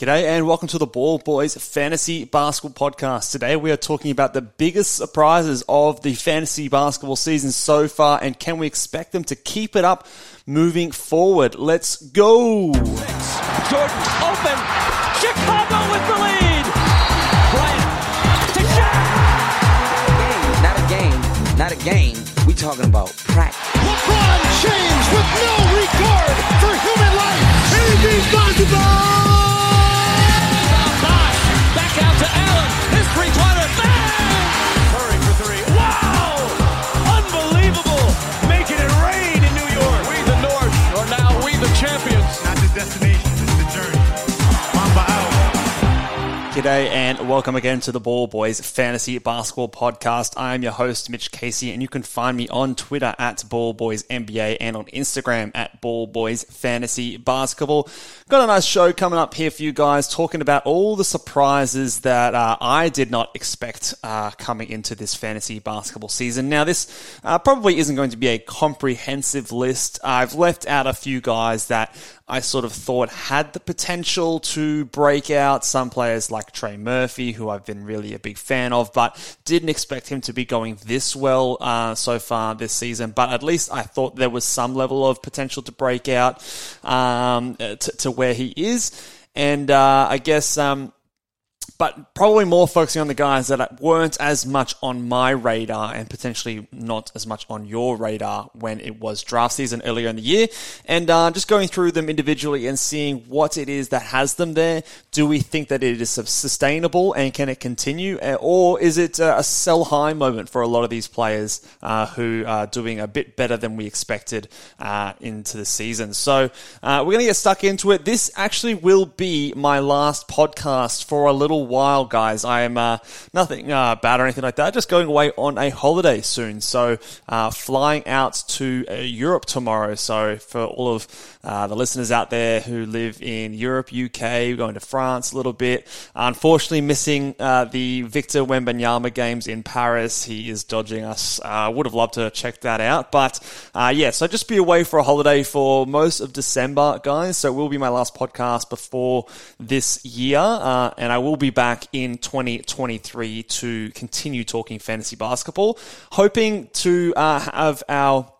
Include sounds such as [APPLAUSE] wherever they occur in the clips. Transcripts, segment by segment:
G'day and welcome to the Ball Boys Fantasy Basketball Podcast. Today we are talking about the biggest surprises of the fantasy basketball season so far and can we expect them to keep it up moving forward? Let's go! Jordan open. Chicago with the lead. Bryant to Shaq. Not a game, not a game. We talking about practice. LeBron James with no regard for human life. Anything's possible. Back out to Allen. His three-pointer. G'day and welcome again to the Ball Boys Fantasy Basketball Podcast. I am your host, Mitch Casey, and you can find me on Twitter at Ball Boys NBA and on Instagram at Ball Boys Fantasy Basketball. Got a nice show coming up here for you guys, talking about all the surprises that uh, I did not expect uh, coming into this fantasy basketball season. Now, this uh, probably isn't going to be a comprehensive list. I've left out a few guys that I sort of thought had the potential to break out. Some players like Trey Murphy, who I've been really a big fan of, but didn't expect him to be going this well uh, so far this season. But at least I thought there was some level of potential to break out um, to, to where he is. And uh, I guess. Um, but probably more focusing on the guys that weren't as much on my radar and potentially not as much on your radar when it was draft season earlier in the year. And uh, just going through them individually and seeing what it is that has them there. Do we think that it is sustainable and can it continue? Uh, Or is it uh, a sell high moment for a lot of these players uh, who are doing a bit better than we expected uh, into the season? So uh, we're going to get stuck into it. This actually will be my last podcast for a little while, guys. I am uh, nothing uh, bad or anything like that. Just going away on a holiday soon. So uh, flying out to uh, Europe tomorrow. So for all of uh, the listeners out there who live in Europe, UK, going to France a little bit. Unfortunately, missing uh, the Victor Wembanyama games in Paris. He is dodging us. I would have loved to check that out, but yeah. So just be away for a holiday for most of December, guys. So it will be my last podcast before this year, and I will be back in 2023 to continue talking fantasy basketball. Hoping to uh, have our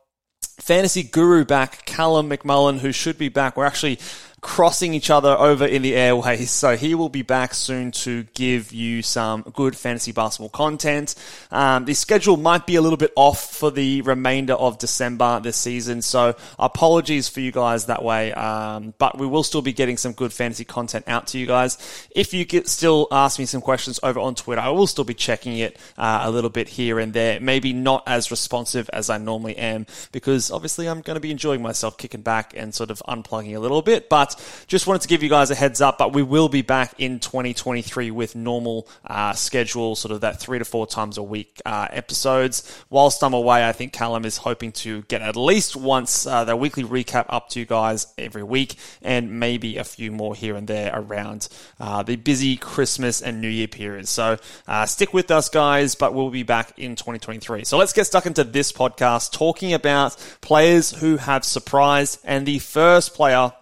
fantasy guru back, Callum McMullen, who should be back. We're actually crossing each other over in the airways. So he will be back soon to give you some good fantasy basketball content. Um, the schedule might be a little bit off for the remainder of December this season. So apologies for you guys that way. Um, but we will still be getting some good fantasy content out to you guys. If you get still ask me some questions over on Twitter, I will still be checking it uh, a little bit here and there. Maybe not as responsive as I normally am because obviously I'm going to be enjoying myself kicking back and sort of unplugging a little bit. But just wanted to give you guys a heads up. But we will be back in 2023 with normal uh, schedule, sort of that three to four times a week uh, episodes. Whilst I'm away, I think Callum is hoping to get at least once uh, the weekly recap up to you guys every week, and maybe a few more here and there around uh, the busy Christmas and New Year period. So uh, stick with us, guys. But we'll be back in 2023. So let's get stuck into this podcast talking about players who have surprised, and the first player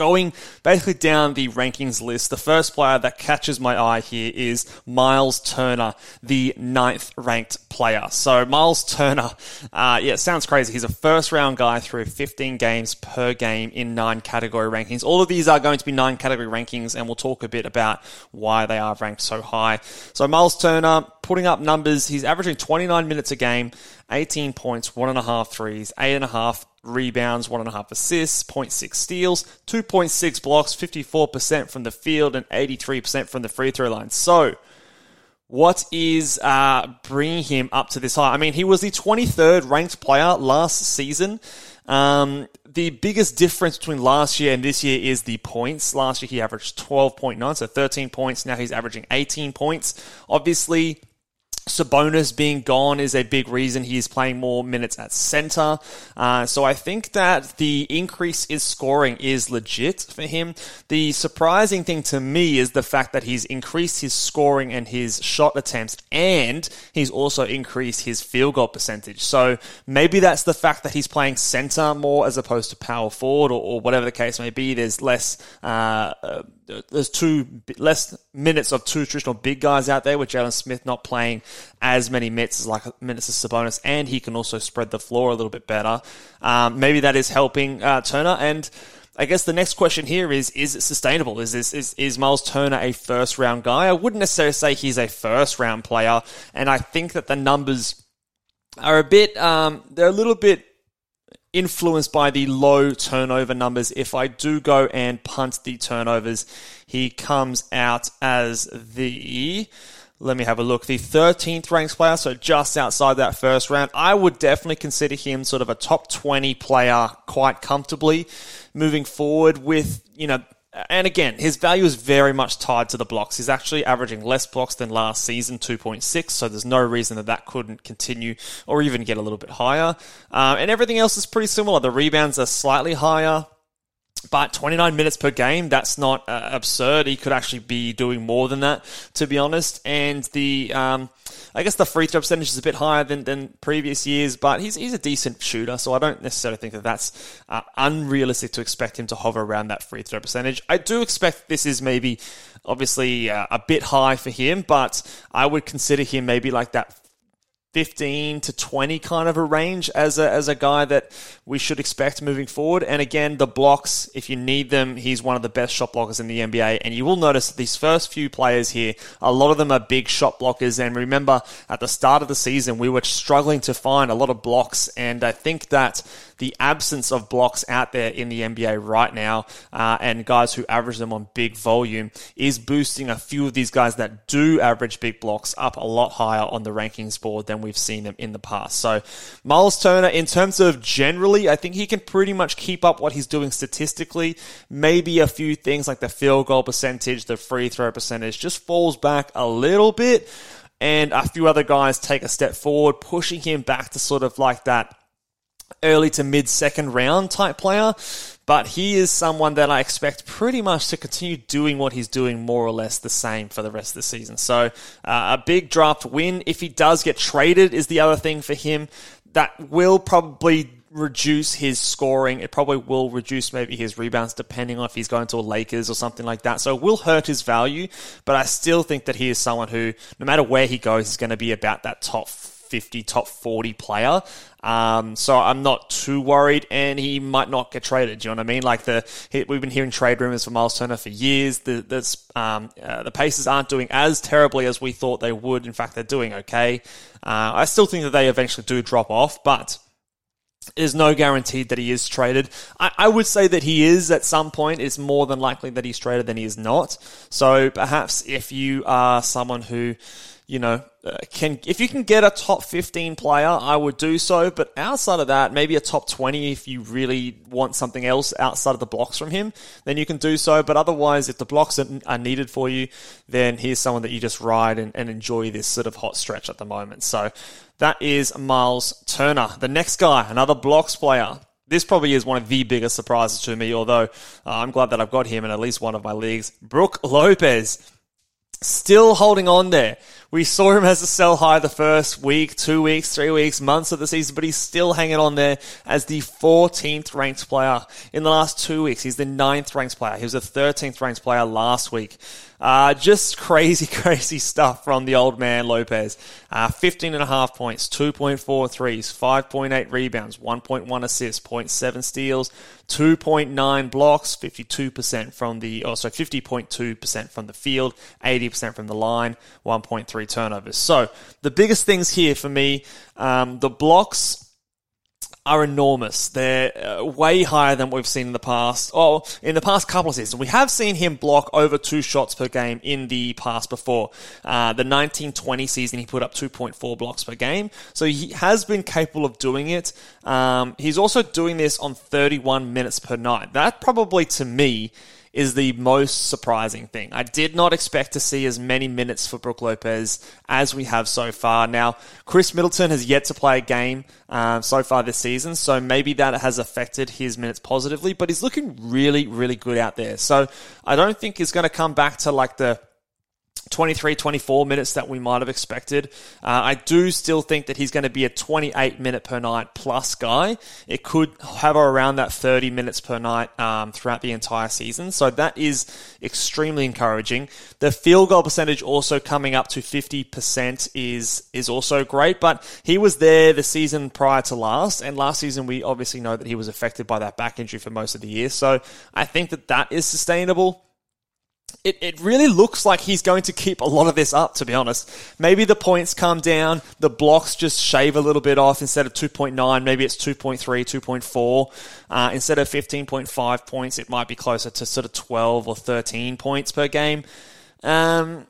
going basically down the rankings list, the first player that catches my eye here is Myles Turner, the ninth ranked player. So Myles Turner, uh, yeah, sounds crazy. He's a first round guy through 15 games per game in nine category rankings. All of these are going to be nine category rankings, and we'll talk a bit about why they are ranked so high. So Myles Turner putting up numbers. He's averaging 29 minutes a game. 18 points, one and a half threes, eight and a half rebounds, one and a half assists, 0.6 steals, 2.6 blocks, 54% from the field, and 83% from the free throw line. So, what is uh, bringing him up to this high? I mean, he was the 23rd ranked player last season. Um, the biggest difference between last year and this year is the points. Last year he averaged 12.9, so 13 points. Now he's averaging 18 points. Obviously, Sabonis being gone is a big reason he is playing more minutes at center. Uh, so I think that the increase in scoring is legit for him. The surprising thing to me is the fact that he's increased his scoring and his shot attempts, and he's also increased his field goal percentage. So maybe that's the fact that he's playing center more as opposed to power forward, or, or whatever the case may be. There's less. Uh, uh there's two less minutes of two traditional big guys out there with Jalen Smith not playing as many minutes as like minutes as Sabonis, and he can also spread the floor a little bit better. Um, maybe that is helping uh, Turner. And I guess the next question here is: Is it sustainable? Is this is is Myles Turner a first round guy? I wouldn't necessarily say he's a first round player, and I think that the numbers are a bit um, they're a little bit influenced by the low turnover numbers. If I do go and punt the turnovers, he comes out as the let me have a look. The 13th ranked player, so just outside that first round. I would definitely consider him sort of a top 20 player quite comfortably moving forward with, you know, and again, his value is very much tied to the blocks. He's actually averaging less blocks than last season, 2.6, so there's no reason that that couldn't continue or even get a little bit higher. Uh, and everything else is pretty similar. The rebounds are slightly higher. But 29 minutes per game, that's not uh, absurd. He could actually be doing more than that, to be honest. And the, um, I guess the free throw percentage is a bit higher than, than previous years, but he's, he's a decent shooter, so I don't necessarily think that that's uh, unrealistic to expect him to hover around that free throw percentage. I do expect this is maybe obviously uh, a bit high for him, but I would consider him maybe like that 15 to 20 kind of a range as a, as a guy that we should expect moving forward. And again, the blocks, if you need them, he's one of the best shot blockers in the NBA. And you will notice that these first few players here, a lot of them are big shot blockers. And remember, at the start of the season, we were struggling to find a lot of blocks. And I think that the absence of blocks out there in the NBA right now, uh, and guys who average them on big volume, is boosting a few of these guys that do average big blocks up a lot higher on the rankings board than we've seen them in the past. So, Myles Turner, in terms of generally, I think he can pretty much keep up what he's doing statistically. Maybe a few things like the field goal percentage, the free throw percentage just falls back a little bit and a few other guys take a step forward, pushing him back to sort of like that early to mid second round type player, but he is someone that I expect pretty much to continue doing what he's doing more or less the same for the rest of the season. So uh, a big draft win. If he does get traded, is the other thing for him that will probably reduce his scoring. It probably will reduce maybe his rebounds depending on if he's going to a Lakers or something like that. So it will hurt his value, but I still think that he is someone who, no matter where he goes, is going to be about that top 50, top 40 player. Um, so I'm not too worried, and he might not get traded. Do you know what I mean? Like the we've been hearing trade rumors for Myles Turner for years. The the, um, uh, the Pacers aren't doing as terribly as we thought they would. In fact, they're doing okay. Uh, I still think that they eventually do drop off, but there's no guarantee that he is traded. I, I, would say that he is at some point. It's more than likely that he's traded than he is not. So perhaps if you are someone who you know, uh, can if you can get a top 15 player, I would do so. But outside of that, maybe a top 20 if you really want something else outside of the blocks from him, then you can do so. But otherwise, if the blocks are, are needed for you, then here's someone that you just ride and, and enjoy this sort of hot stretch at the moment. So that is Myles Turner. The next guy, another blocks player. This probably is one of the biggest surprises to me, although uh, I'm glad that I've got him in at least one of my leagues. Brook Lopez still holding on there. We saw him as a sell high the first week, two weeks, three weeks, months of the season, but he's still hanging on there as the 14th ranked player in the last two weeks. He's the 9th ranked player. He was the 13th ranked player last week. Uh, just [LAUGHS] crazy, crazy stuff from the old man Lopez. Uh, 15 and a half points, 2.4 threes, 5.8 rebounds, 1.1 assists, 0.7 steals, 2.9 blocks, 52% from the, oh, sorry, 50.2% from the field, 80% from the line, 1.3 turnovers. So the biggest things here for me, um, the blocks are enormous. They're uh, way higher than we've seen in the past. Oh, in the past couple of seasons, we have seen him block over two shots per game in the past before. Uh, the 1920 season, he put up 2.4 blocks per game. So he has been capable of doing it. Um, he's also doing this on 31 minutes per night. That probably, to me, is the most surprising thing. I did not expect to see as many minutes for Brook Lopez as we have so far. Now, Khris Middleton has yet to play a game uh, so far this season, so maybe that has affected his minutes positively, but he's looking really, really good out there. So I don't think he's going to come back to like the 23, 24 minutes that we might have expected. Uh, I do still think that he's going to be a 28 minute per night plus guy. It could hover around that 30 minutes per night um, throughout the entire season. So that is extremely encouraging. The field goal percentage also coming up to 50% is, is also great, but he was there the season prior to last. And last season, we obviously know that he was affected by that back injury for most of the year. So I think that that is sustainable it, it really looks like he's going to keep a lot of this up, to be honest. Maybe the points come down, the blocks just shave a little bit off instead of 2.9, maybe it's 2.3, 2.4. Uh, instead of 15.5 points, it might be closer to sort of 12 or 13 points per game. Um,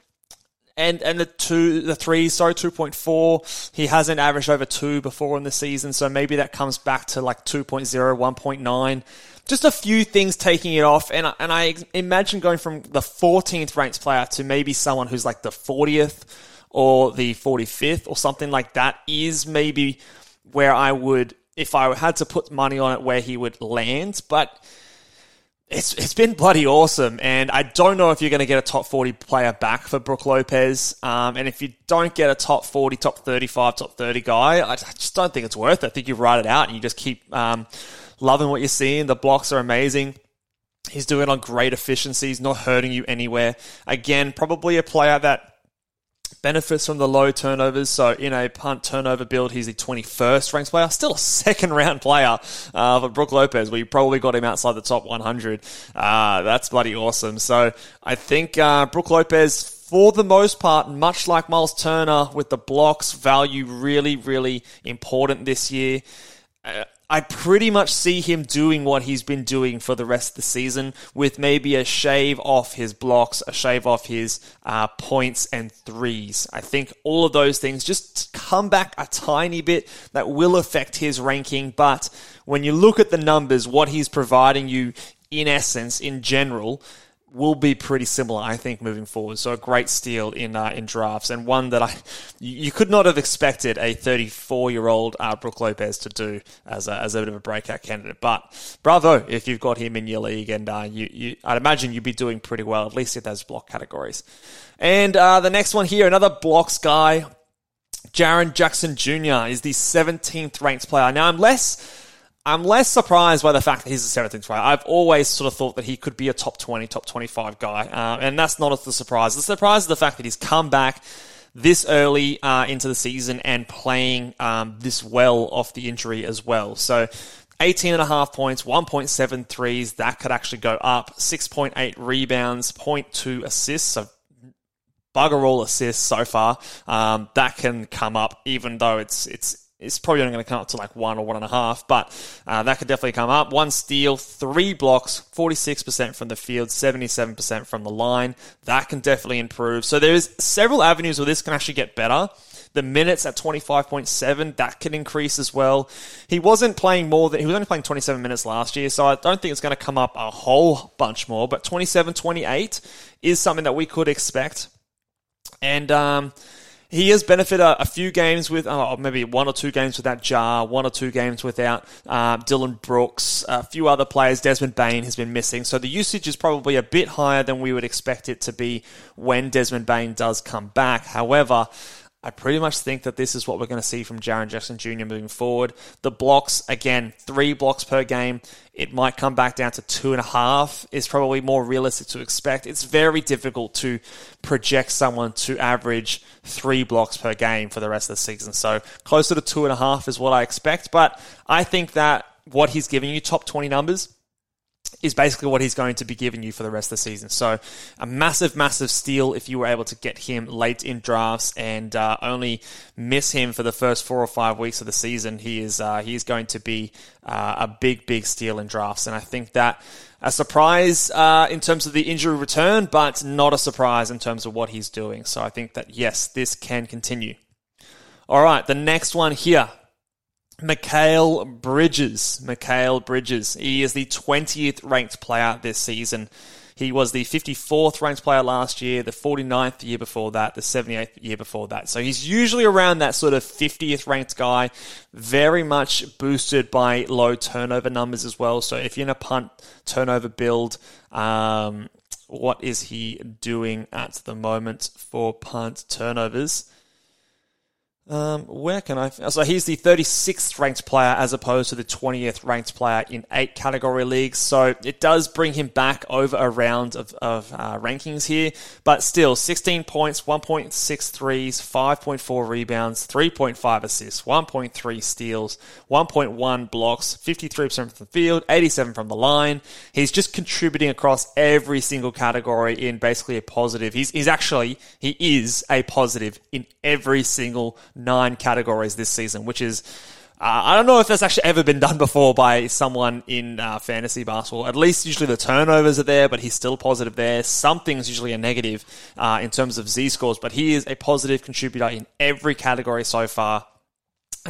and and the two the three sorry 2.4 he hasn't averaged over two before in the season so maybe that comes back to like 2.0 1.9 just a few things taking it off. And, and I imagine going from the 14th ranked player to maybe someone who's like the 40th or the 45th or something like that is maybe where I would, if I had to put money on it, where he would land. But it's it's been bloody awesome, and I don't know if you're going to get a top 40 player back for Brook Lopez. Um, and if you don't get a top 40, top 35, top 30 guy, I just don't think it's worth it. I think you write it out and you just keep um, Loving what you're seeing. The blocks are amazing. He's doing on great efficiencies, not hurting you anywhere. Again, probably a player that benefits from the low turnovers. So in a punt turnover build, he's the 21st ranked player. Still a second round player uh, for Brook Lopez. We probably got him outside the top 100. Uh, that's bloody awesome. So I think uh, Brook Lopez, for the most part, much like Miles Turner with the blocks, value really, really important this year. Uh, I pretty much see him doing what he's been doing for the rest of the season, with maybe a shave off his blocks, a shave off his uh, points and threes. I think all of those things just come back a tiny bit that will affect his ranking. But when you look at the numbers, what he's providing you in essence, in general, will be pretty similar, I think, moving forward. So a great steal in uh, in drafts and one that I you could not have expected a 34 year old uh, Brook Lopez to do as a, as a bit of a breakout candidate. But bravo if you've got him in your league, and uh, you, you I'd imagine you'd be doing pretty well at least in those block categories. And uh, the next one here, another blocks guy. Jaren Jackson Jr. is the 17th ranked player. Now I'm less I'm less surprised by the fact that he's a 17th player. I've always sort of thought that he could be a top 20, top 25 guy, uh, and that's not the surprise. The surprise is the fact that he's come back this early uh, into the season and playing um, this well off the injury as well. So 18 and a half points, 1.7 threes, that could actually go up. 6.8 rebounds, 0.2 assists, so bugger all assists so far. Um, that can come up even though it's it's it's probably only going to come up to like one or one and a half, but uh, that could definitely come up. One steal, three blocks, 46% from the field, 77% from the line. That can definitely improve. So there's several avenues where this can actually get better. The minutes at 25.7, that can increase as well. He wasn't playing more than, he was only playing 27 minutes last year, so I don't think it's going to come up a whole bunch more, but 27, 28 is something that we could expect. And, um, he has benefited a, a few games with, oh, maybe one or two games without Ja, one or two games without uh, Dillon Brooks, a few other players. Desmond Bane has been missing. So the usage is probably a bit higher than we would expect it to be when Desmond Bane does come back. However, I pretty much think that this is what we're going to see from Jaren Jackson Jr. moving forward. The blocks, again, three blocks per game. It might come back down to two and a half, is probably more realistic to expect. It's very difficult to project someone to average three blocks per game for the rest of the season. So closer to two and a half is what I expect. But I think that what he's giving you, top 20 numbers, is basically what he's going to be giving you for the rest of the season. So, a massive, massive steal if you were able to get him late in drafts and uh, only miss him for the first four or five weeks of the season. He is uh, he is going to be uh, a big, big steal in drafts, and I think that a surprise uh, in terms of the injury return, but not a surprise in terms of what he's doing. So, I think that yes, this can continue. All right, the next one here. Mikal Bridges. Mikal Bridges. He is the 20th ranked player this season. He was the 54th ranked player last year, the 49th the year before that, the 78th year before that. So he's usually around that sort of 50th ranked guy, very much boosted by low turnover numbers as well. So if you're in a punt turnover build, um, what is he doing at the moment for punt turnovers? Um, where can I? So he's the 36th ranked player as opposed to the 20th ranked player in eight category leagues. So it does bring him back over a round of, of uh, rankings here, but still 16 points, 1.6 threes, 5.4 rebounds, 3.5 assists, 1.3 steals, 1.1 blocks, 53% from the field, 87 from the line. He's just contributing across every single category in basically a positive. He's, he's actually, he is a positive in every single nine categories this season, which is uh, I don't know if that's actually ever been done before by someone in uh, fantasy basketball. At least usually the turnovers are there, but he's still positive there. Something's usually a negative uh, in terms of Z scores, but he is a positive contributor in every category so far.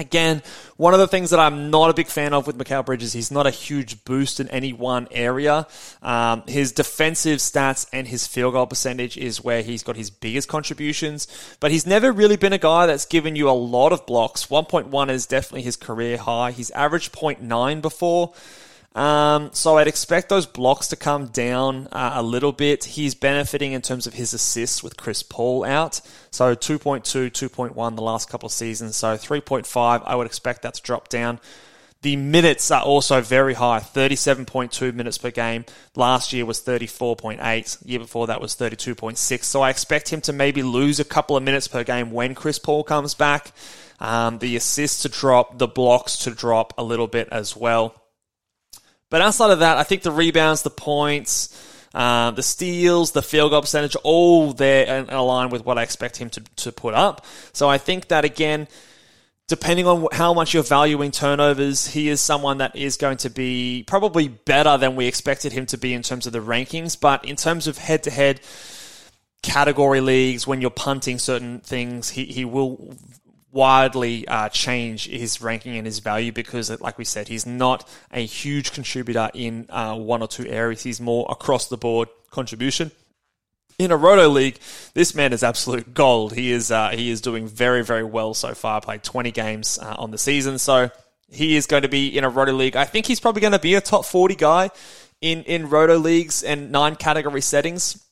Again, one of the things that I'm not a big fan of with Mikal Bridges, he's not a huge boost in any one area. Um, his defensive stats and his field goal percentage is where he's got his biggest contributions, but he's never really been a guy that's given you a lot of blocks. 1.1 is definitely his career high. He's averaged 0.9 before. Um, so I'd expect those blocks to come down uh, a little bit. He's benefiting in terms of his assists with Chris Paul out. So 2.2, 2.1 the last couple of seasons. So 3.5, I would expect that to drop down. The minutes are also very high 37.2 minutes per game. Last year was 34.8. Year before that was 32.6. So I expect him to maybe lose a couple of minutes per game when Chris Paul comes back. Um, the assists to drop, the blocks to drop a little bit as well. But outside of that, I think the rebounds, the points, uh, the steals, the field goal percentage, all there and align with what I expect him to, to put up. So I think that again, depending on how much you're valuing turnovers, he is someone that is going to be probably better than we expected him to be in terms of the rankings. But in terms of head to head category leagues, when you're punting certain things, he, he will widely uh, change his ranking and his value because, like we said, he's not a huge contributor in uh, one or two areas. He's more across the board contribution. In a roto league, this man is absolute gold. He is uh, he is doing very very well so far. Played 20 games uh, on the season, so he is going to be in a roto league. I think he's probably going to be a top 40 guy in in roto leagues and nine category settings.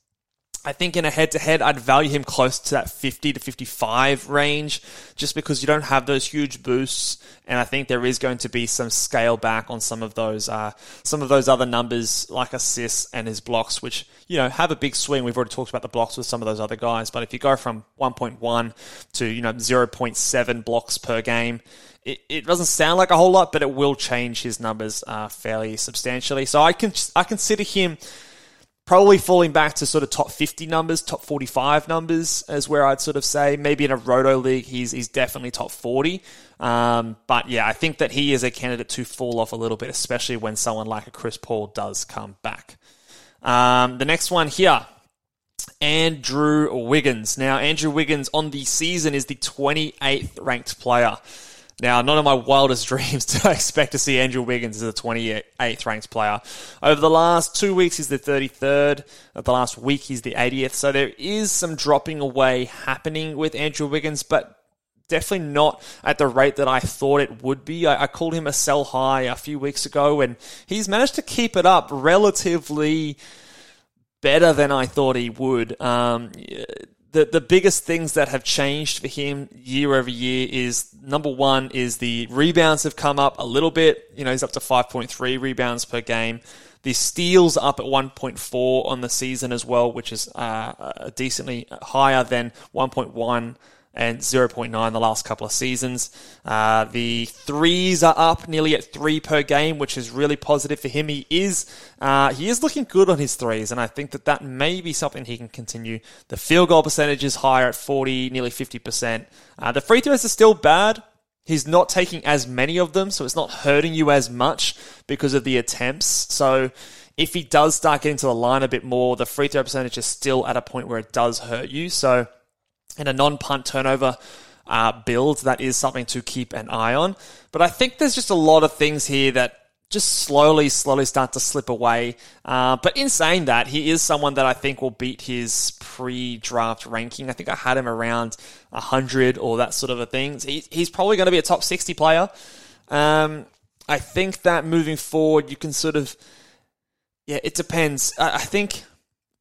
I think in a head to head, I'd value him close to that 50 to 55 range just because you don't have those huge boosts. And I think there is going to be some scale back on some of those, uh, some of those other numbers like assists and his blocks, which, you know, have a big swing. We've already talked about the blocks with some of those other guys. But if you go from 1.1 to, you know, 0.7 blocks per game, it, it doesn't sound like a whole lot, but it will change his numbers, uh, fairly substantially. So I can, I consider him probably falling back to sort of top 50 numbers, top 45 numbers as where I'd sort of say. Maybe in a roto league, he's, he's definitely top 40. Um, but yeah, I think that he is a candidate to fall off a little bit, especially when someone like a Chris Paul does come back. Um, the next one here. Andrew Wiggins. Now, Andrew Wiggins on the season is the 28th ranked player. Now, not in my wildest [LAUGHS] dreams did I expect to see Andrew Wiggins as a 28th ranked player. Over the last two weeks, he's the 33rd. Over the last week, he's the 80th. So there is some dropping away happening with Andrew Wiggins, but definitely not at the rate that I thought it would be. I, I, called him a sell high a few weeks ago, and he's managed to keep it up relatively better than I thought he would. Um, the the biggest things that have changed for him year over year is number one is the rebounds have come up a little bit. You know, he's up to 5.3 rebounds per game. The steals up at 1.4 on the season as well, which is uh, decently higher than 1.1 and 0.9 the last couple of seasons. Uh, the threes are up nearly at three per game, which is really positive for him. He is uh, he is looking good on his threes, and I think that that may be something he can continue. The field goal percentage is higher at 40, nearly 50%. Uh, the free throws are still bad. He's not taking as many of them, so it's not hurting you as much because of the attempts. So if he does start getting to the line a bit more, the free throw percentage is still at a point where it does hurt you. So in a non punt turnover uh, build, that is something to keep an eye on. But I think there's just a lot of things here that just slowly, slowly start to slip away. Uh, but in saying that, he is someone that I think will beat his pre-draft ranking. I think I had him around 100 or that sort of a thing. He, he's probably going to be a top 60 player. Um, I think that moving forward, you can sort of, yeah, it depends. I, I think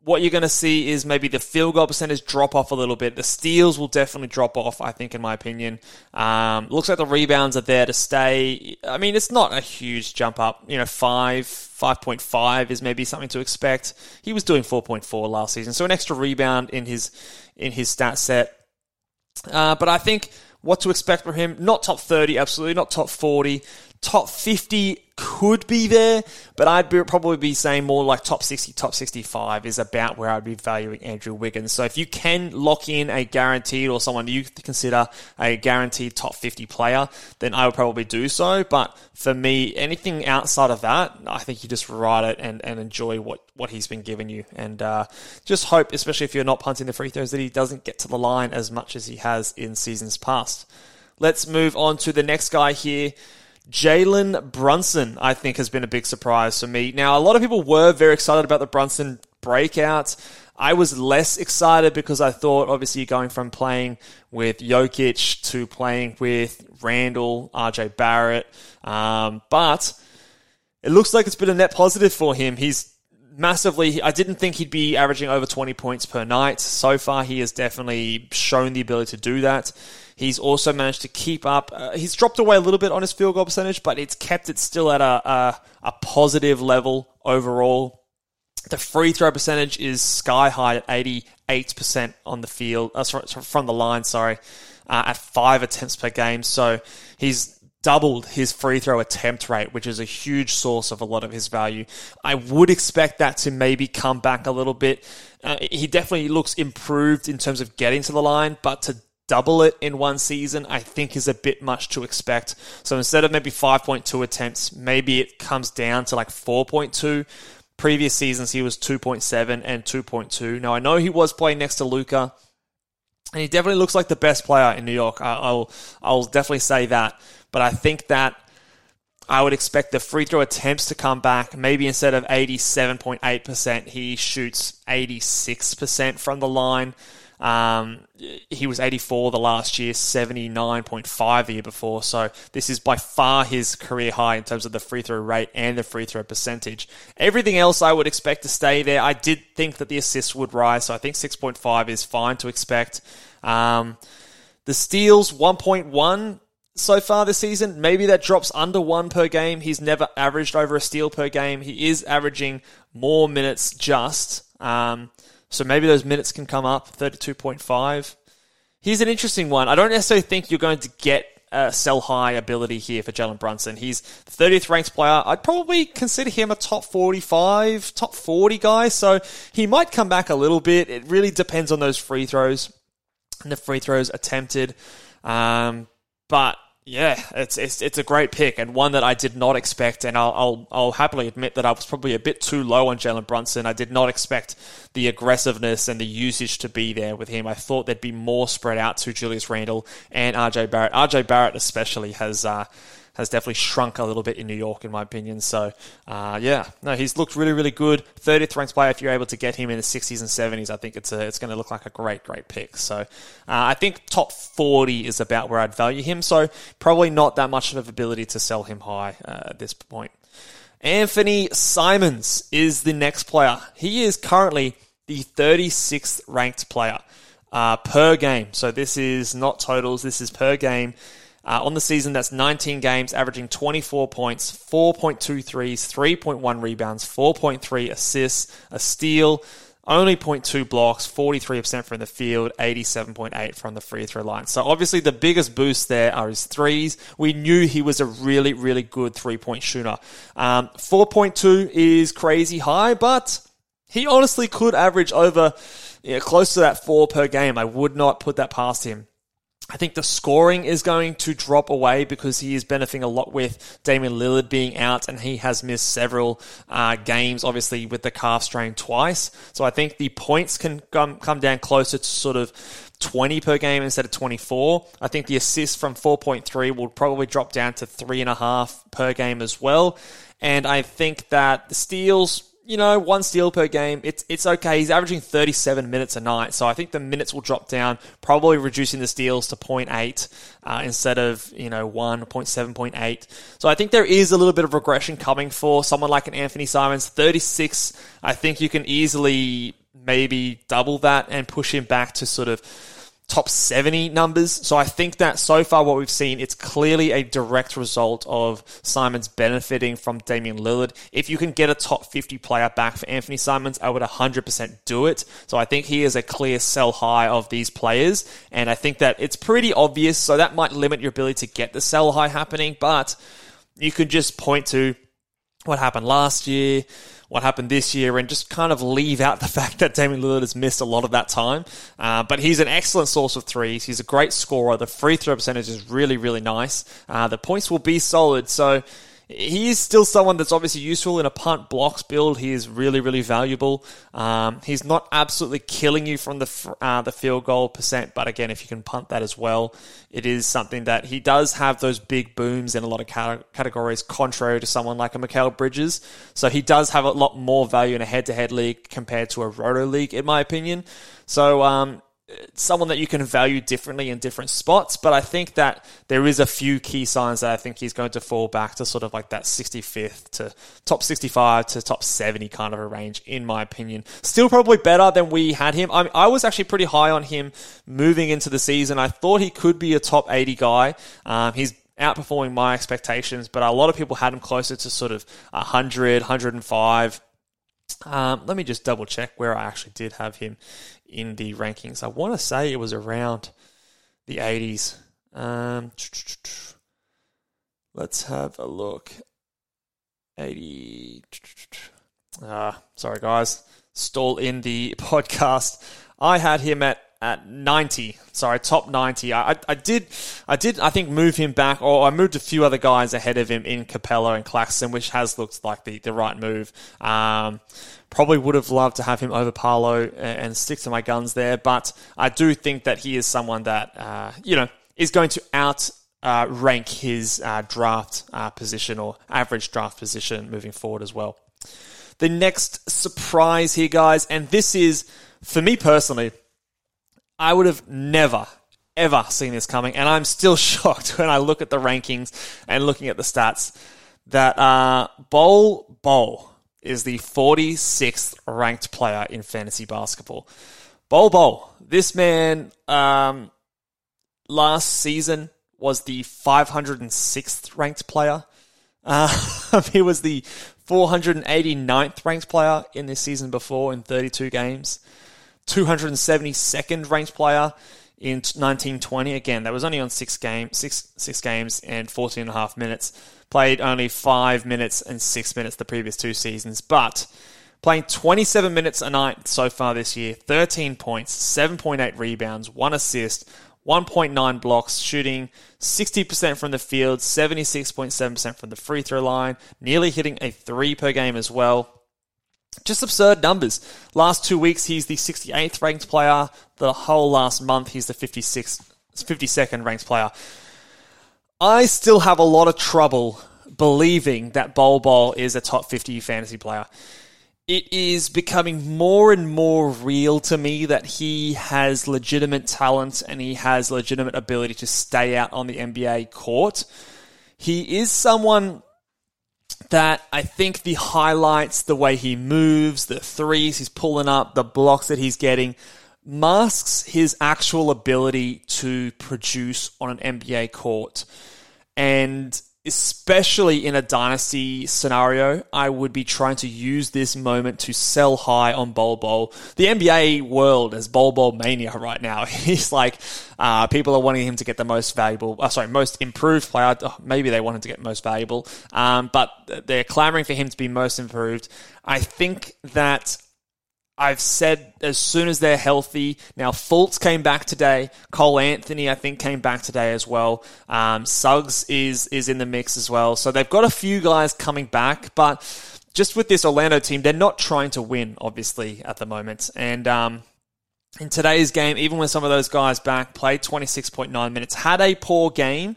what you're going to see is maybe the field goal percentage drop off a little bit. The steals will definitely drop off, I think, in my opinion. Um, looks like the rebounds are there to stay. I mean, it's not a huge jump up. You know, 5, 5.5 is maybe something to expect. He was doing 4.4 last season, so an extra rebound in his in his stat set. Uh, but I think what to expect from him, not top 30, absolutely, not top 40. Top 50 could be there, but I'd be, probably be saying more like top 60, top 65 is about where I'd be valuing Andrew Wiggins. So if you can lock in a guaranteed or someone you consider a guaranteed top 50 player, then I would probably do so. But for me, anything outside of that, I think you just ride it and, and enjoy what, what he's been giving you. And uh, just hope, especially if you're not punting the free throws, that he doesn't get to the line as much as he has in seasons past. Let's move on to the next guy here. Jalen Brunson, I think, has been a big surprise for me. Now, a lot of people were very excited about the Brunson breakout. I was less excited because I thought, obviously, going from playing with Jokic to playing with Randle, RJ Barrett. Um, but it looks like it's been a net positive for him. He's massively. I didn't think he'd be averaging over 20 points per night. So far, he has definitely shown the ability to do that. He's also managed to keep up. Uh, he's dropped away a little bit on his field goal percentage, but it's kept it still at a, a, a positive level overall. The free throw percentage is sky high at 88% on the field, uh, sorry, from the line, sorry, uh, at five attempts per game. So he's doubled his free throw attempt rate, which is a huge source of a lot of his value. I would expect that to maybe come back a little bit. Uh, he definitely looks improved in terms of getting to the line, but to double it in one season, I think is a bit much to expect. So instead of maybe 5.2 attempts, maybe it comes down to like 4.2. Previous seasons, he was 2.7 and 2.2. Now, I know he was playing next to Luka, and he definitely looks like the best player in New York. I'll, I'll definitely say that. But I think that I would expect the free throw attempts to come back. Maybe instead of 87.8%, he shoots 86% from the line. Um, he was 84 the last year, 79.5 the year before. So this is by far his career high in terms of the free throw rate and the free throw percentage. Everything else I would expect to stay there. I did think that the assists would rise, so I think 6.5 is fine to expect. Um, the steals 1.1 so far this season. Maybe that drops under one per game. He's never averaged over a steal per game. He is averaging more minutes just. Um, so maybe those minutes can come up, 32.5. Here's an interesting one. I don't necessarily think you're going to get a sell high ability here for Jalen Brunson. He's 30th ranked player. I'd probably consider him a top 45, top 40 guy. So he might come back a little bit. It really depends on those free throws and the free throws attempted. Um, but yeah, it's, it's it's a great pick and one that I did not expect, and I'll I'll, I'll happily admit that I was probably a bit too low on Jalen Brunson. I did not expect the aggressiveness and the usage to be there with him. I thought there'd be more spread out to Julius Randle and RJ Barrett. RJ Barrett especially has uh, has definitely shrunk a little bit in New York, in my opinion. So, uh, yeah, no, he's looked really, really good. 30th ranked player. If you're able to get him in the 60s and 70s, I think it's a, it's going to look like a great, great pick. So, uh, I think top 40 is about where I'd value him. So, probably not that much of ability to sell him high uh, at this point. Anfernee Simons is the next player. He is currently the 36th ranked player uh, per game. So this is not totals, this is per game. Uh, on the season, that's 19 games, averaging 24 points, 4.2 threes, 3.1 rebounds, 4.3 assists, a steal, only 0.2 blocks, 43% from the field, 87.8 from the free throw line. So obviously the biggest boost there are his threes. We knew he was a really, really good three point shooter. Um, 4.2 is crazy high, but he honestly could average over you know, close to that four per game. I would not put that past him. I think the scoring is going to drop away because he is benefiting a lot with Damian Lillard being out and he has missed several uh, games, obviously with the calf strain twice. So I think the points can come, come down closer to sort of 20 per game instead of 24. I think the assists from 4.3 will probably drop down to 3.5 per game as well. And I think that the steals you know, one steal per game, it's it's okay. He's averaging 37 minutes a night, so I think the minutes will drop down, probably reducing the steals to 0.8 uh, instead of you know 1.7.8. So I think there is a little bit of regression coming for someone like an Anfernee Simons. 36, I think you can easily maybe double that and push him back to sort of top 70 numbers. So I think that so far what we've seen, it's clearly a direct result of Simons benefiting from Damian Lillard. If you can get a top 50 player back for Anfernee Simons, I would 100% do it. So I think he is a clear sell high of these players. And I think that it's pretty obvious. So that might limit your ability to get the sell high happening, but you could just point to what happened last year what happened this year and just kind of leave out [LAUGHS] the fact that Damian Lillard has missed a lot of that time. Uh, but he's an excellent source of threes. He's a great scorer. The free throw percentage is really, really nice. Uh, the points will be solid. So he is still someone that's obviously useful in a punt blocks build. He is really, really valuable. Um, he's not absolutely killing you from the uh, the field goal percent, but again, if you can punt that as well, it is something that he does have those big booms in a lot of categories, contrary to someone like a Mikal Bridges. So he does have a lot more value in a head-to-head league compared to a roto league, in my opinion. So um, someone that you can value differently in different spots, but I think that there is a few key signs that I think he's going to fall back to sort of like that 65th to top 65 to top 70 kind of a range, in my opinion. Still probably better than we had him. I, I was actually pretty high on him moving into the season. I thought he could be a top 80 guy. Um, he's outperforming my expectations, but a lot of people had him closer to sort of 100, 105. Um, let me just double check where I actually did have him in the rankings. I want to say it was around the 80s. Um, let's have a look. 80. Ah, sorry, guys. Stall in the [LAUGHS] podcast. I had him at at 90. Sorry, top 90. I, I did, I did, I think move him back, or I moved a few other guys ahead of him in Capela and Claxton, which has looked like the, the right move. Um, probably would have loved to have him over Paolo and, and, stick to my guns there, but I do think that he is someone that, uh, you know, is going to out uh, rank his uh, draft uh, position or average draft position moving forward as well. The next surprise here, guys, and this is, for me personally, I would have never, ever seen this coming, and I'm still [LAUGHS] shocked when I look at the rankings and looking at the stats that uh, Bol Bol is the 46th ranked player in fantasy basketball. Bol Bol, this man um, last season was the 506th ranked player. Uh, [LAUGHS] he was the 489th ranked player in this season before in 32 games. 272nd ranked player in 1920. Again, that was only on six games, six six games and 14 and a half minutes. Played only five minutes and six minutes the previous two seasons, but playing 27 minutes a night so far this year, 13 points, 7.8 rebounds, one assist, 1.9 blocks, shooting 60% from the field, 76.7% from the free throw line, nearly hitting a three per game as well. Just absurd numbers. Last two weeks, he's the 68th ranked player. The whole last month, he's the 56th, 52nd ranked player. I still have a lot of trouble believing that Bol Bol is a top 50 fantasy player. It is becoming more and more real to me that he has legitimate talent and he has legitimate ability to stay out on the NBA court. He is someone that I think the highlights, the way he moves, the threes he's pulling up, the blocks that he's getting, masks his actual ability to produce on an NBA court. And especially in a dynasty scenario, I would be trying to use this moment to sell high on Bol Bol. The NBA world is Bol Bol mania right now. [LAUGHS] He's like, uh, people are wanting him to get the most valuable, uh, sorry, most improved player. Oh, maybe they want him to get most valuable, um, but they're clamoring for him to be most improved. I think that I've said as soon as they're healthy. Now, Fultz came back today. Cole Anthony, I think, came back today as well. Um, Suggs is is in the mix as well. So they've got a few guys coming back, but just with this Orlando team, they're not trying to win, obviously, at the moment. And um, in today's game, even with some of those guys back, played 26.9 minutes, had a poor game.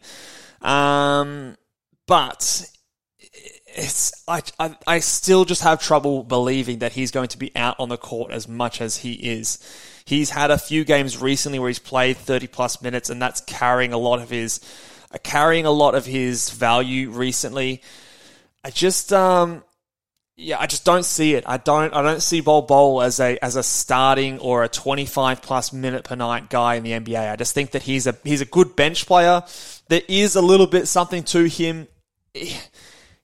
Um, but it's I, I, I still just have trouble believing that he's going to be out on the court as much as he is. He's had a few games recently where he's played 30 plus minutes and that's carrying a lot of his uh, carrying a lot of his value recently. I just um yeah, I just don't see it. I don't I don't see Bol Bol as a as a starting or a 25 plus minute per night guy in the NBA. I just think that he's a he's a good bench player. There is a little bit something to him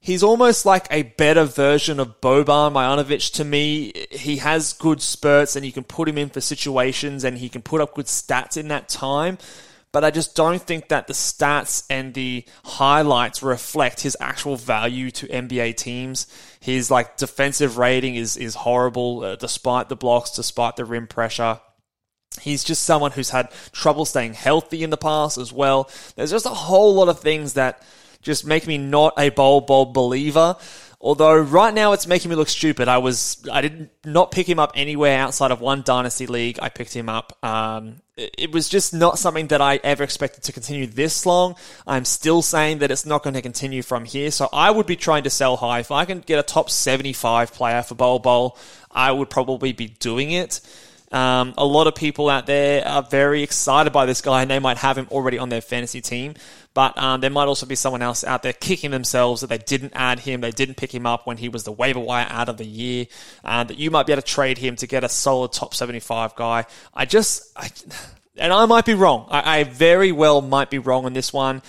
he's almost like a better version of Boban Marjanovic to me. He has good spurts and you can put him in for situations and he can put up good stats in that time. But I just don't think that the stats and the highlights reflect his actual value to NBA teams. His like defensive rating is is horrible, uh, despite the blocks, despite the rim pressure. He's just someone who's had trouble staying healthy in the past as well. There's just a whole lot of things that just make me not a Bol Bol believer. Although right now it's making me look stupid. I was I did not pick him up anywhere outside of one dynasty league. I picked him up. Um, it was just not something that I ever expected to continue this long. I'm still saying that it's not going to continue from here. So I would be trying to sell high. If I can get a top 75 player for Bol Bol, I would probably be doing it. Um, a lot of people out there are very excited by this guy and they might have him already on their fantasy team. But um, there might also be someone else out there kicking themselves that they didn't add him, they didn't pick him up when he was the waiver wire out of the year, uh, that you might be able to trade him to get a solid top 75 guy. I just, I, [SIGHS] and I might be wrong. I, I, very well might be wrong on this one.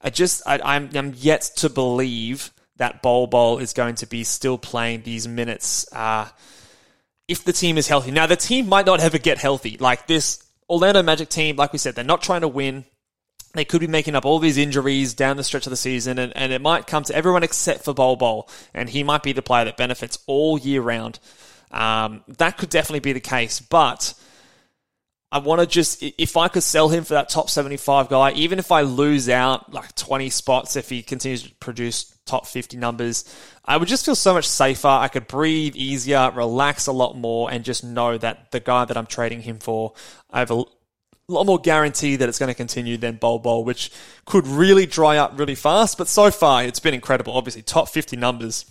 I just, I, I'm, I'm yet to believe that Bol Bol is going to be still playing these minutes. Uh, if the team is healthy. Now, the team might not ever get healthy. Like this Orlando Magic team, like we said, they're not trying to win. They could be making up all these injuries down the stretch of the season, and, and it might come to everyone except for Bol Bol, and he might be the player that benefits all year round. Um, that could definitely be the case, but I want to just, if I could sell him for that top 75 guy, even if I lose out like 20 spots if he continues to produce top 50 numbers, I would just feel so much safer. I could breathe easier, relax a lot more, and just know that the guy that I'm trading him for, I have a lot more guarantee that it's going to continue than Bol Bol, which could really dry up really fast. But so far, it's been incredible. Obviously, top 50 numbers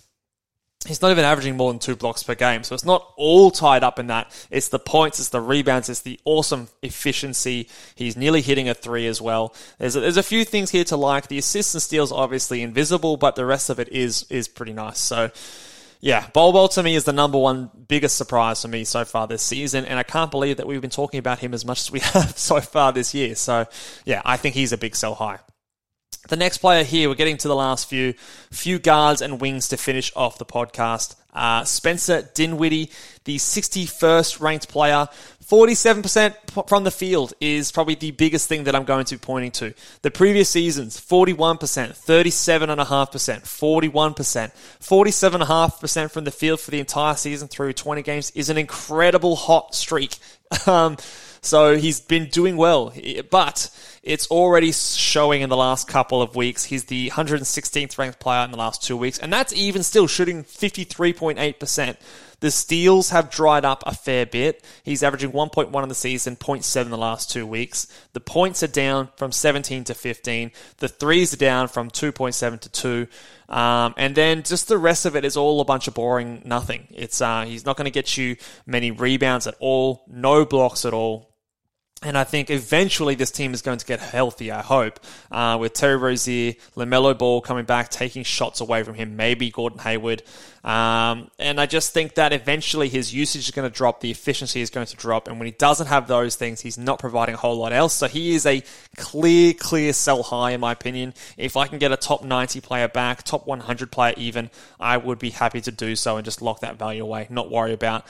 he's not even averaging more than two blocks per game. So it's not all tied up in that. It's the points, it's the rebounds, it's the awesome efficiency. He's nearly hitting a three as well. There's a, there's a few things here to like. The assists and steals obviously invisible, but the rest of it is is pretty nice. So yeah, Bol Bol to me is the number one biggest surprise for me so far this season, and I can't believe that we've been talking about him as much as we [LAUGHS] have so far this year. So yeah, I think he's a big sell high. The next player here, we're getting to the last few few guards and wings to finish off the podcast. Uh, Spencer Dinwiddie, the 61st ranked player, 47% from the field is probably the biggest thing that I'm going to be pointing to. The previous seasons, 41%, 37.5%, 41%, 47.5% from the field for the entire season through 20 games is an incredible hot streak. [LAUGHS] Um, so he's been doing well, but it's already showing in the last couple of weeks. He's the 116th ranked player in the last two weeks, and that's even still shooting 53.8%. The steals have dried up a fair bit. He's averaging 1.1 in the season, 0.7 in the last two weeks. The points are down from 17 to 15. The threes are down from 2.7 to 2. Um, and then just the rest of it is all a bunch of boring nothing. It's uh, he's not going to get you many rebounds at all, no blocks at all. And I think eventually this team is going to get healthy, I hope, uh, with Terry Rozier, LaMelo Ball coming back, taking shots away from him, maybe Gordon Hayward. Um, and I just think that eventually his usage is going to drop, the efficiency is going to drop. And when he doesn't have those things, he's not providing a whole lot else. So he is a clear, clear sell high, in my opinion. If I can get a top 90 player back, top 100 player even, I would be happy to do so and just lock that value away, not worry about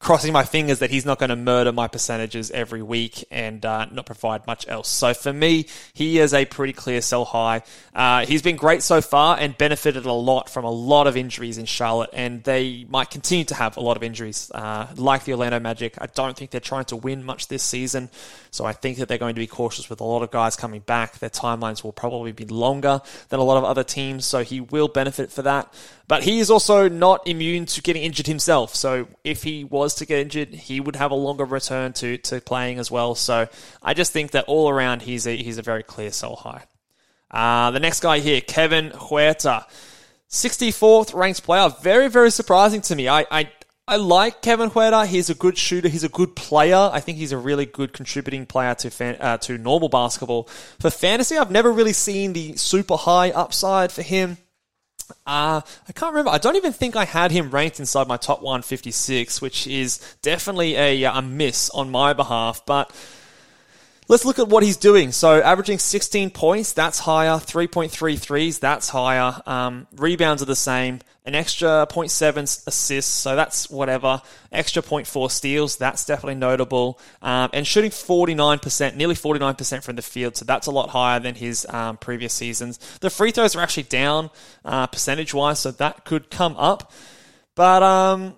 crossing my fingers that he's not going to murder my percentages every week and uh, not provide much else. So for me, he is a pretty clear sell high. Uh, he's been great so far and benefited a lot from a lot of injuries in Charlotte, and they might continue to have a lot of injuries, uh, like the Orlando Magic. I don't think they're trying to win much this season, so I think that they're going to be cautious with a lot of guys coming back. Their timelines will probably be longer than a lot of other teams, so he will benefit for that. But he is also not immune to getting injured himself. So if he was to get injured, he would have a longer return to, to playing as well. So I just think that all around he's a, he's a very clear sell high. Uh, the next guy here, Kevin Huerter. 64th ranked player. Very, very surprising to me. I, I, I like Kevin Huerter. He's a good shooter. He's a good player. I think he's a really good contributing player to fan, uh, to normal basketball. For fantasy, I've never really seen the super high upside for him. Uh, I can't remember. I don't even think I had him ranked inside my top 156, which is definitely a, a miss on my behalf. But let's look at what he's doing. So, averaging 16 points, that's higher. 3.3 threes, that's higher. Um, rebounds are the same an extra 0.7 assists, so that's whatever. Extra 0.4 steals, that's definitely notable. Um, and shooting 49%, nearly 49% from the field, so that's a lot higher than his um, previous seasons. The free throws are actually down uh, percentage wise, so that could come up. But um,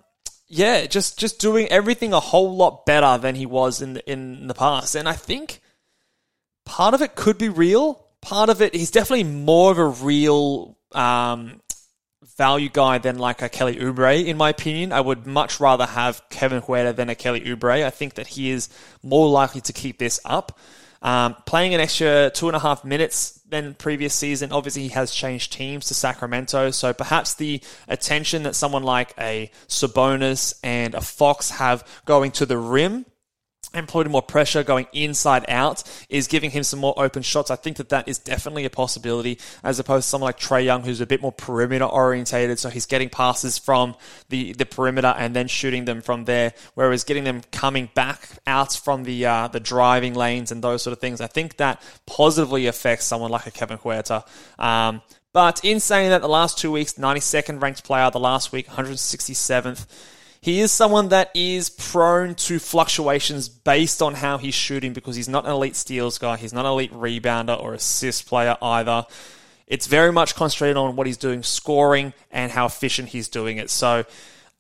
yeah, just just doing everything a whole lot better than he was in the, in the past, and I think part of it could be real. Part of it, he's definitely more of a real um, value guy than like a Kelly Oubre, in my opinion. I would much rather have Kevin Huerter than a Kelly Oubre. I think that he is more likely to keep this up. Um, playing an extra two and a half minutes than previous season. Obviously, he has changed teams to Sacramento, so perhaps the attention that someone like a Sabonis and a Fox have going to the rim and more pressure going inside out is giving him some more open shots. I think that that is definitely a possibility as opposed to someone like Trae Young who's a bit more perimeter orientated. So he's getting passes from the, the perimeter and then shooting them from there, whereas getting them coming back out from the, uh, the driving lanes and those sort of things. I think that positively affects someone like a Kevin Huerter. Um, but in saying that, the last two weeks, 92nd ranked player, the last week, 167th. He is someone that is prone to fluctuations based on how he's shooting because he's not an elite steals guy, he's not an elite rebounder or assist player either. It's very much concentrated on what he's doing scoring and how efficient he's doing it. So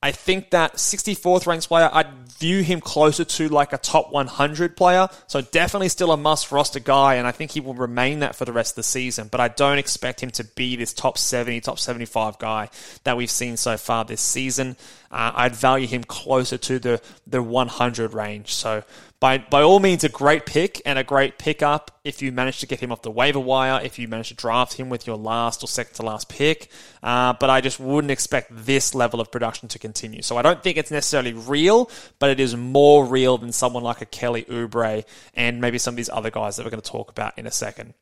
I think that 64th ranked player, I'd view him closer to like a top 100 player. So definitely still a must roster guy, and I think he will remain that for the rest of the season. But I don't expect him to be this top 70, top 75 guy that we've seen so far this season. Uh, I'd value him closer to the, the 100 range. So by by all means a great pick and a great pickup if you manage to get him off the waiver wire, if you manage to draft him with your last or second to last pick. Uh, but I just wouldn't expect this level of production to continue. So I don't think it's necessarily real, but it is more real than someone like a Kelly Oubre and maybe some of these other guys that we're going to talk about in a second.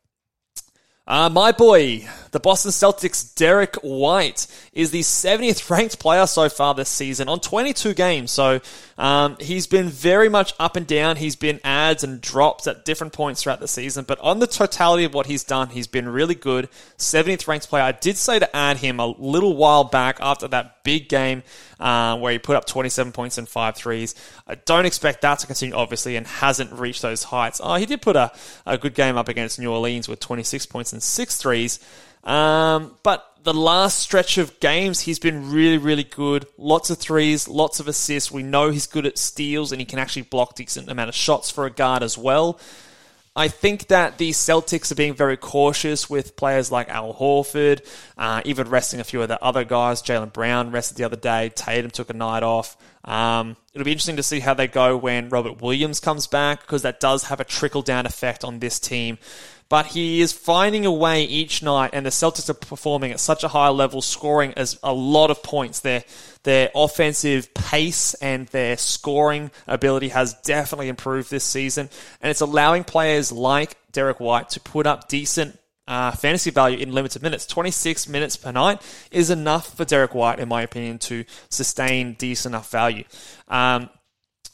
Uh, my boy, the Boston Celtics, Derrick White, is the 70th ranked player so far this season on 22 games. So um, he's been very much up and down. He's been adds and drops at different points throughout the season. But on the totality of what he's done, he's been really good. 70th ranked player. I did say to add him a little while back after that big game uh, where he put up 27 points and five threes. I don't expect that to continue, obviously, and hasn't reached those heights. Oh, he did put a, a good game up against New Orleans with 26 points and six threes. Um, but the last stretch of games, he's been really, really good. Lots of threes, lots of assists. We know he's good at steals and he can actually block decent amount of shots for a guard as well. I think that the Celtics are being very cautious with players like Al Horford, uh, even resting a few of the other guys. Jaylen Brown rested the other day. Tatum took a night off. Um, it'll be interesting to see how they go when Robert Williams comes back because that does have a trickle down effect on this team but he is finding a way each night, and the Celtics are performing at such a high level, scoring as a lot of points. Their their offensive pace and their scoring ability has definitely improved this season, and it's allowing players like Derrick White to put up decent uh, fantasy value in limited minutes. 26 minutes per night is enough for Derrick White, in my opinion, to sustain decent enough value. Um,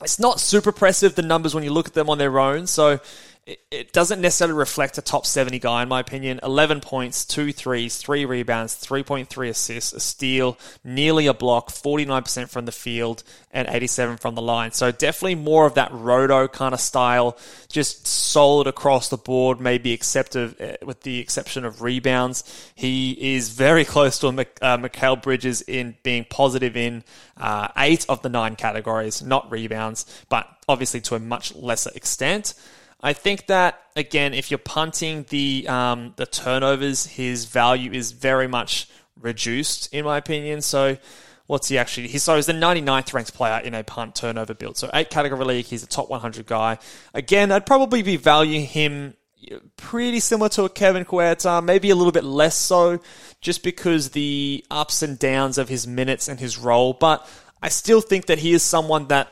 it's not super impressive, the numbers, when you look at them on their own. So it, doesn't necessarily reflect a top 70 guy, in my opinion. 11 points, two threes, three rebounds, 3.3 assists, a steal, nearly a block, 49% from the field, and 87 from the line. So definitely more of that roto kind of style, just solid across the board, maybe exceptive, uh, with the exception of rebounds. He is very [LAUGHS] close to uh, Bridges in being positive in uh, eight of the nine categories, not rebounds, but obviously to a much lesser extent. I think that again, if you're punting the um, the turnovers, his value is very much reduced, in my opinion. So, what's he actually? He's so he's the 99th ranked player in a punt turnover build. So, eight category league, he's a top 100 guy. Again, I'd probably be valuing him pretty similar to a Kevin Huerter, maybe a little bit less so, just because the ups and downs of his minutes and his role. But I still think that he is someone that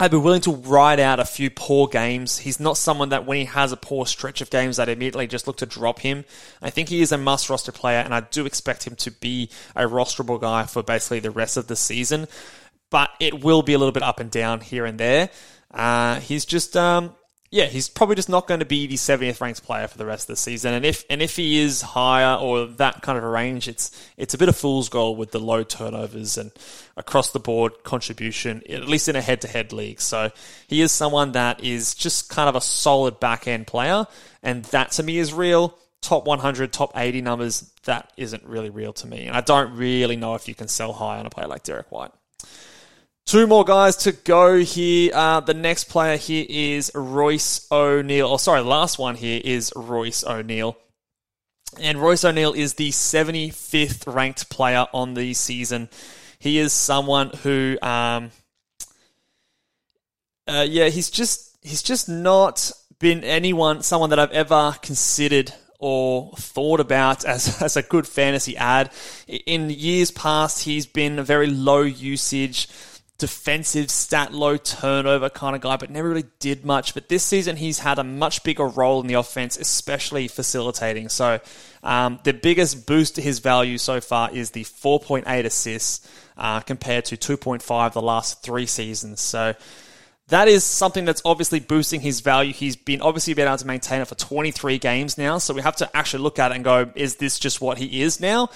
I'd be willing to ride out a few poor games. He's not someone that when he has a poor stretch of games that immediately just look to drop him. I think he is a must roster player and I do expect him to be a rosterable guy for basically the rest of the season. But it will be a little bit up and down here and there. Uh, he's just, um, yeah, he's probably just not going to be the 70th ranked player for the rest of the season. And if and if he is higher or that kind of a range, it's it's a bit of fool's gold with the low turnovers and across the board contribution, at least in a head to head league. So he is someone that is just kind of a solid back end player, and that to me is real. Top 100, top 80 numbers, that isn't really real to me. And I don't really know if you can sell high on a player like Derrick White. Two more guys to go here. Uh, the next player here is Royce O'Neale. Oh, sorry, last one here is Royce O'Neale. And Royce O'Neale is the 75th ranked player on the season. He is someone who, um, uh, yeah, he's just he's just not been anyone someone that I've ever considered or thought about as, [LAUGHS] as a good fantasy ad. In years past, he's been a very low usage, defensive stat low turnover kind of guy, but never really did much. But this season, he's had a much bigger role in the offense, especially facilitating. So um, the biggest boost to his value so far is the 4.8 assists uh, compared to 2.5 the last three seasons. So that is something that's obviously boosting his value. He's been obviously been able to maintain it for 23 games now. So we have to actually look at it and go, is this just what he is now?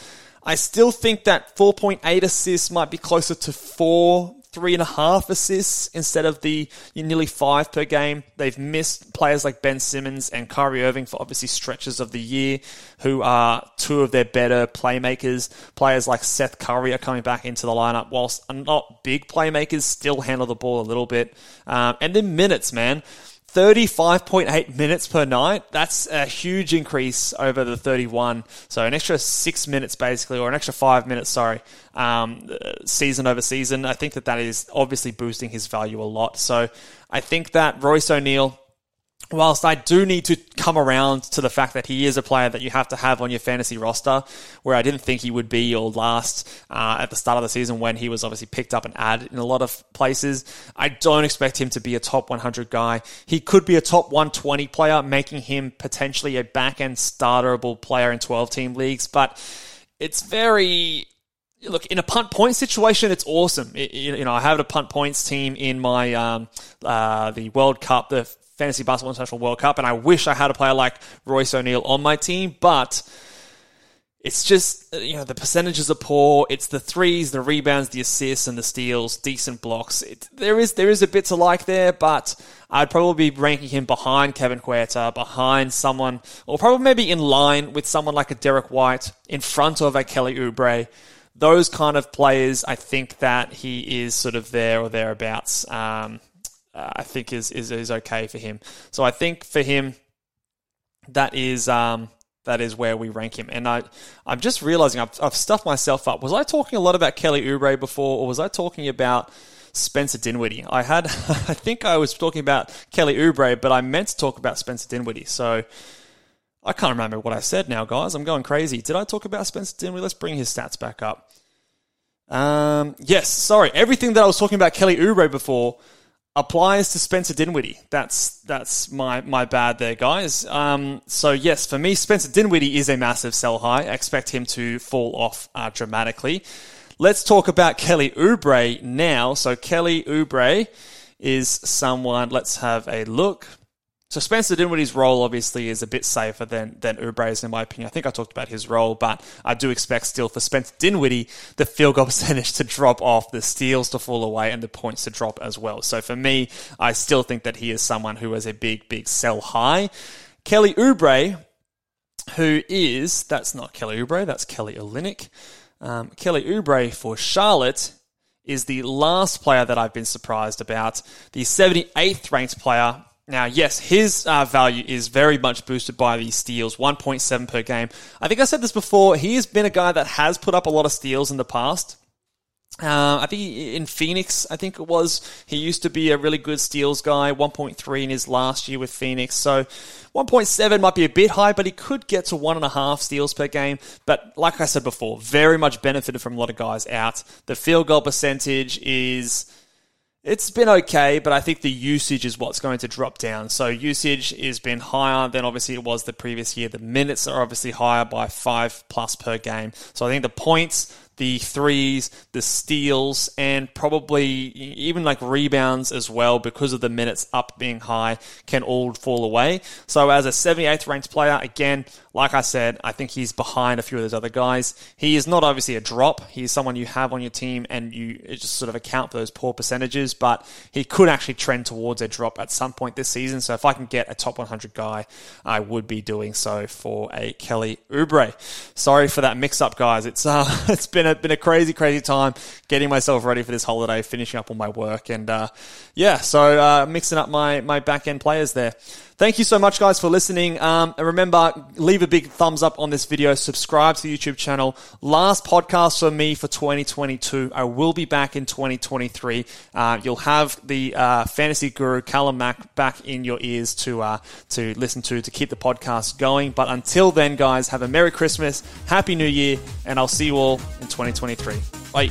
I still think that 4.8 assists might be closer to four three and a half assists instead of the nearly five per game. They've missed players like Ben Simmons and Kyrie Irving for obviously stretches of the year, who are two of their better playmakers. Players like Seth Curry are coming back into the lineup, whilst not big playmakers, still handle the ball a little bit. Um, and then minutes, man. 35.8 minutes per night. That's a huge increase over the 31. So an extra six minutes basically, or an extra five minutes, sorry, um, season over season. I think that that is obviously boosting his value a lot. So I think that Royce O'Neale whilst I do need to come around to the fact that he is a player that you have to have on your fantasy roster, where I didn't think he would be or last uh, at the start of the season when he was obviously picked up and added in a lot of places, I don't expect him to be a top 100 guy. He could be a top 120 player, making him potentially a back end starterable player in 12 team leagues, but it's very look in a punt point situation it's awesome it, you know i have a punt points team in my um, uh, the world cup the Fantasy Basketball International World Cup, and I wish I had a player like Royce O'Neale on my team, but it's just, you know, the percentages are poor. It's the threes, the rebounds, the assists, and the steals, decent blocks. It, there is there is a bit to like there, but I'd probably be ranking him behind Kevin Huerter, behind someone, or probably maybe in line with someone like a Derrick White, in front of a Kelly Oubre. Those kind of players, I think that he is sort of there or thereabouts. Um, uh, I think is, is is okay for him. So I think for him, that is um, that is where we rank him. And I I'm just realizing I've, I've stuffed myself up. Was I talking a lot about Kelly Oubre before, or was I talking about Spencer Dinwiddie? I had [LAUGHS] I think I was talking about Kelly Oubre, but I meant to talk about Spencer Dinwiddie. So I can't remember what I said now, guys. I'm going crazy. Did I talk about Spencer Dinwiddie? Let's bring his stats back up. Um, yes, sorry. Everything that I was talking about Kelly Oubre before applies to Spencer Dinwiddie. That's that's my my bad there, guys. Um, so yes, for me, Spencer Dinwiddie is a massive sell high. I expect him to fall off uh, dramatically. Let's talk about Kelly Oubre now. So Kelly Oubre is someone. Let's have a look. So Spencer Dinwiddie's role obviously is a bit safer than than Oubre's in my opinion. I think I talked about his role, but I do expect still for Spencer Dinwiddie the field goal [LAUGHS] percentage to drop off, the steals to fall away, and the points to drop as well. So for me, I still think that he is someone who is a big, big sell high. Kelly Oubre, who is that's not Kelly Oubre, that's Kelly Olynyk. Um, Kelly Oubre for Charlotte is the last player that I've been surprised about. The 78th ranked player now, yes, his uh, value is very much boosted by these steals, 1.7 per game. I think I said this before. He has been a guy that has put up a lot of steals in the past. Uh, I think in Phoenix, I think it was, he used to be a really good steals guy, 1.3 in his last year with Phoenix. So 1.7 might be a bit high, but he could get to one and a half steals per game. But like I said before, very much benefited from a lot of guys out. The field goal percentage is it's been okay, but I think the usage is what's going to drop down. So usage has been higher than obviously it was the previous year. The minutes are obviously higher by five plus per game. So I think the points the threes, the steals, and probably even like rebounds as well because of the minutes up being high can all fall away. So as a 78th ranked player, again, like I said, I think he's behind a few of those other guys. He is not obviously a drop. He's someone you have on your team and you just sort of account for those poor percentages, but he could actually trend towards a drop at some point this season. So if I can get a top 100 guy, I would be doing so for a Kelly Oubre. Sorry for that mix up, guys. It's uh, [LAUGHS] it's been a been a crazy, crazy time getting myself ready for this holiday, finishing up all my work, and uh, yeah, so uh, mixing up my my back end players there. Thank you so much, guys, for listening. Um, and remember, leave a big thumbs up on this video. Subscribe to the YouTube channel. Last podcast for me for 2022. I will be back in 2023. Uh, you'll have the uh, fantasy guru Callum Mack back in your ears to uh, to listen to to keep the podcast going. But until then, guys, have a Merry Christmas, Happy New Year, and I'll see you all in 2023. Bye.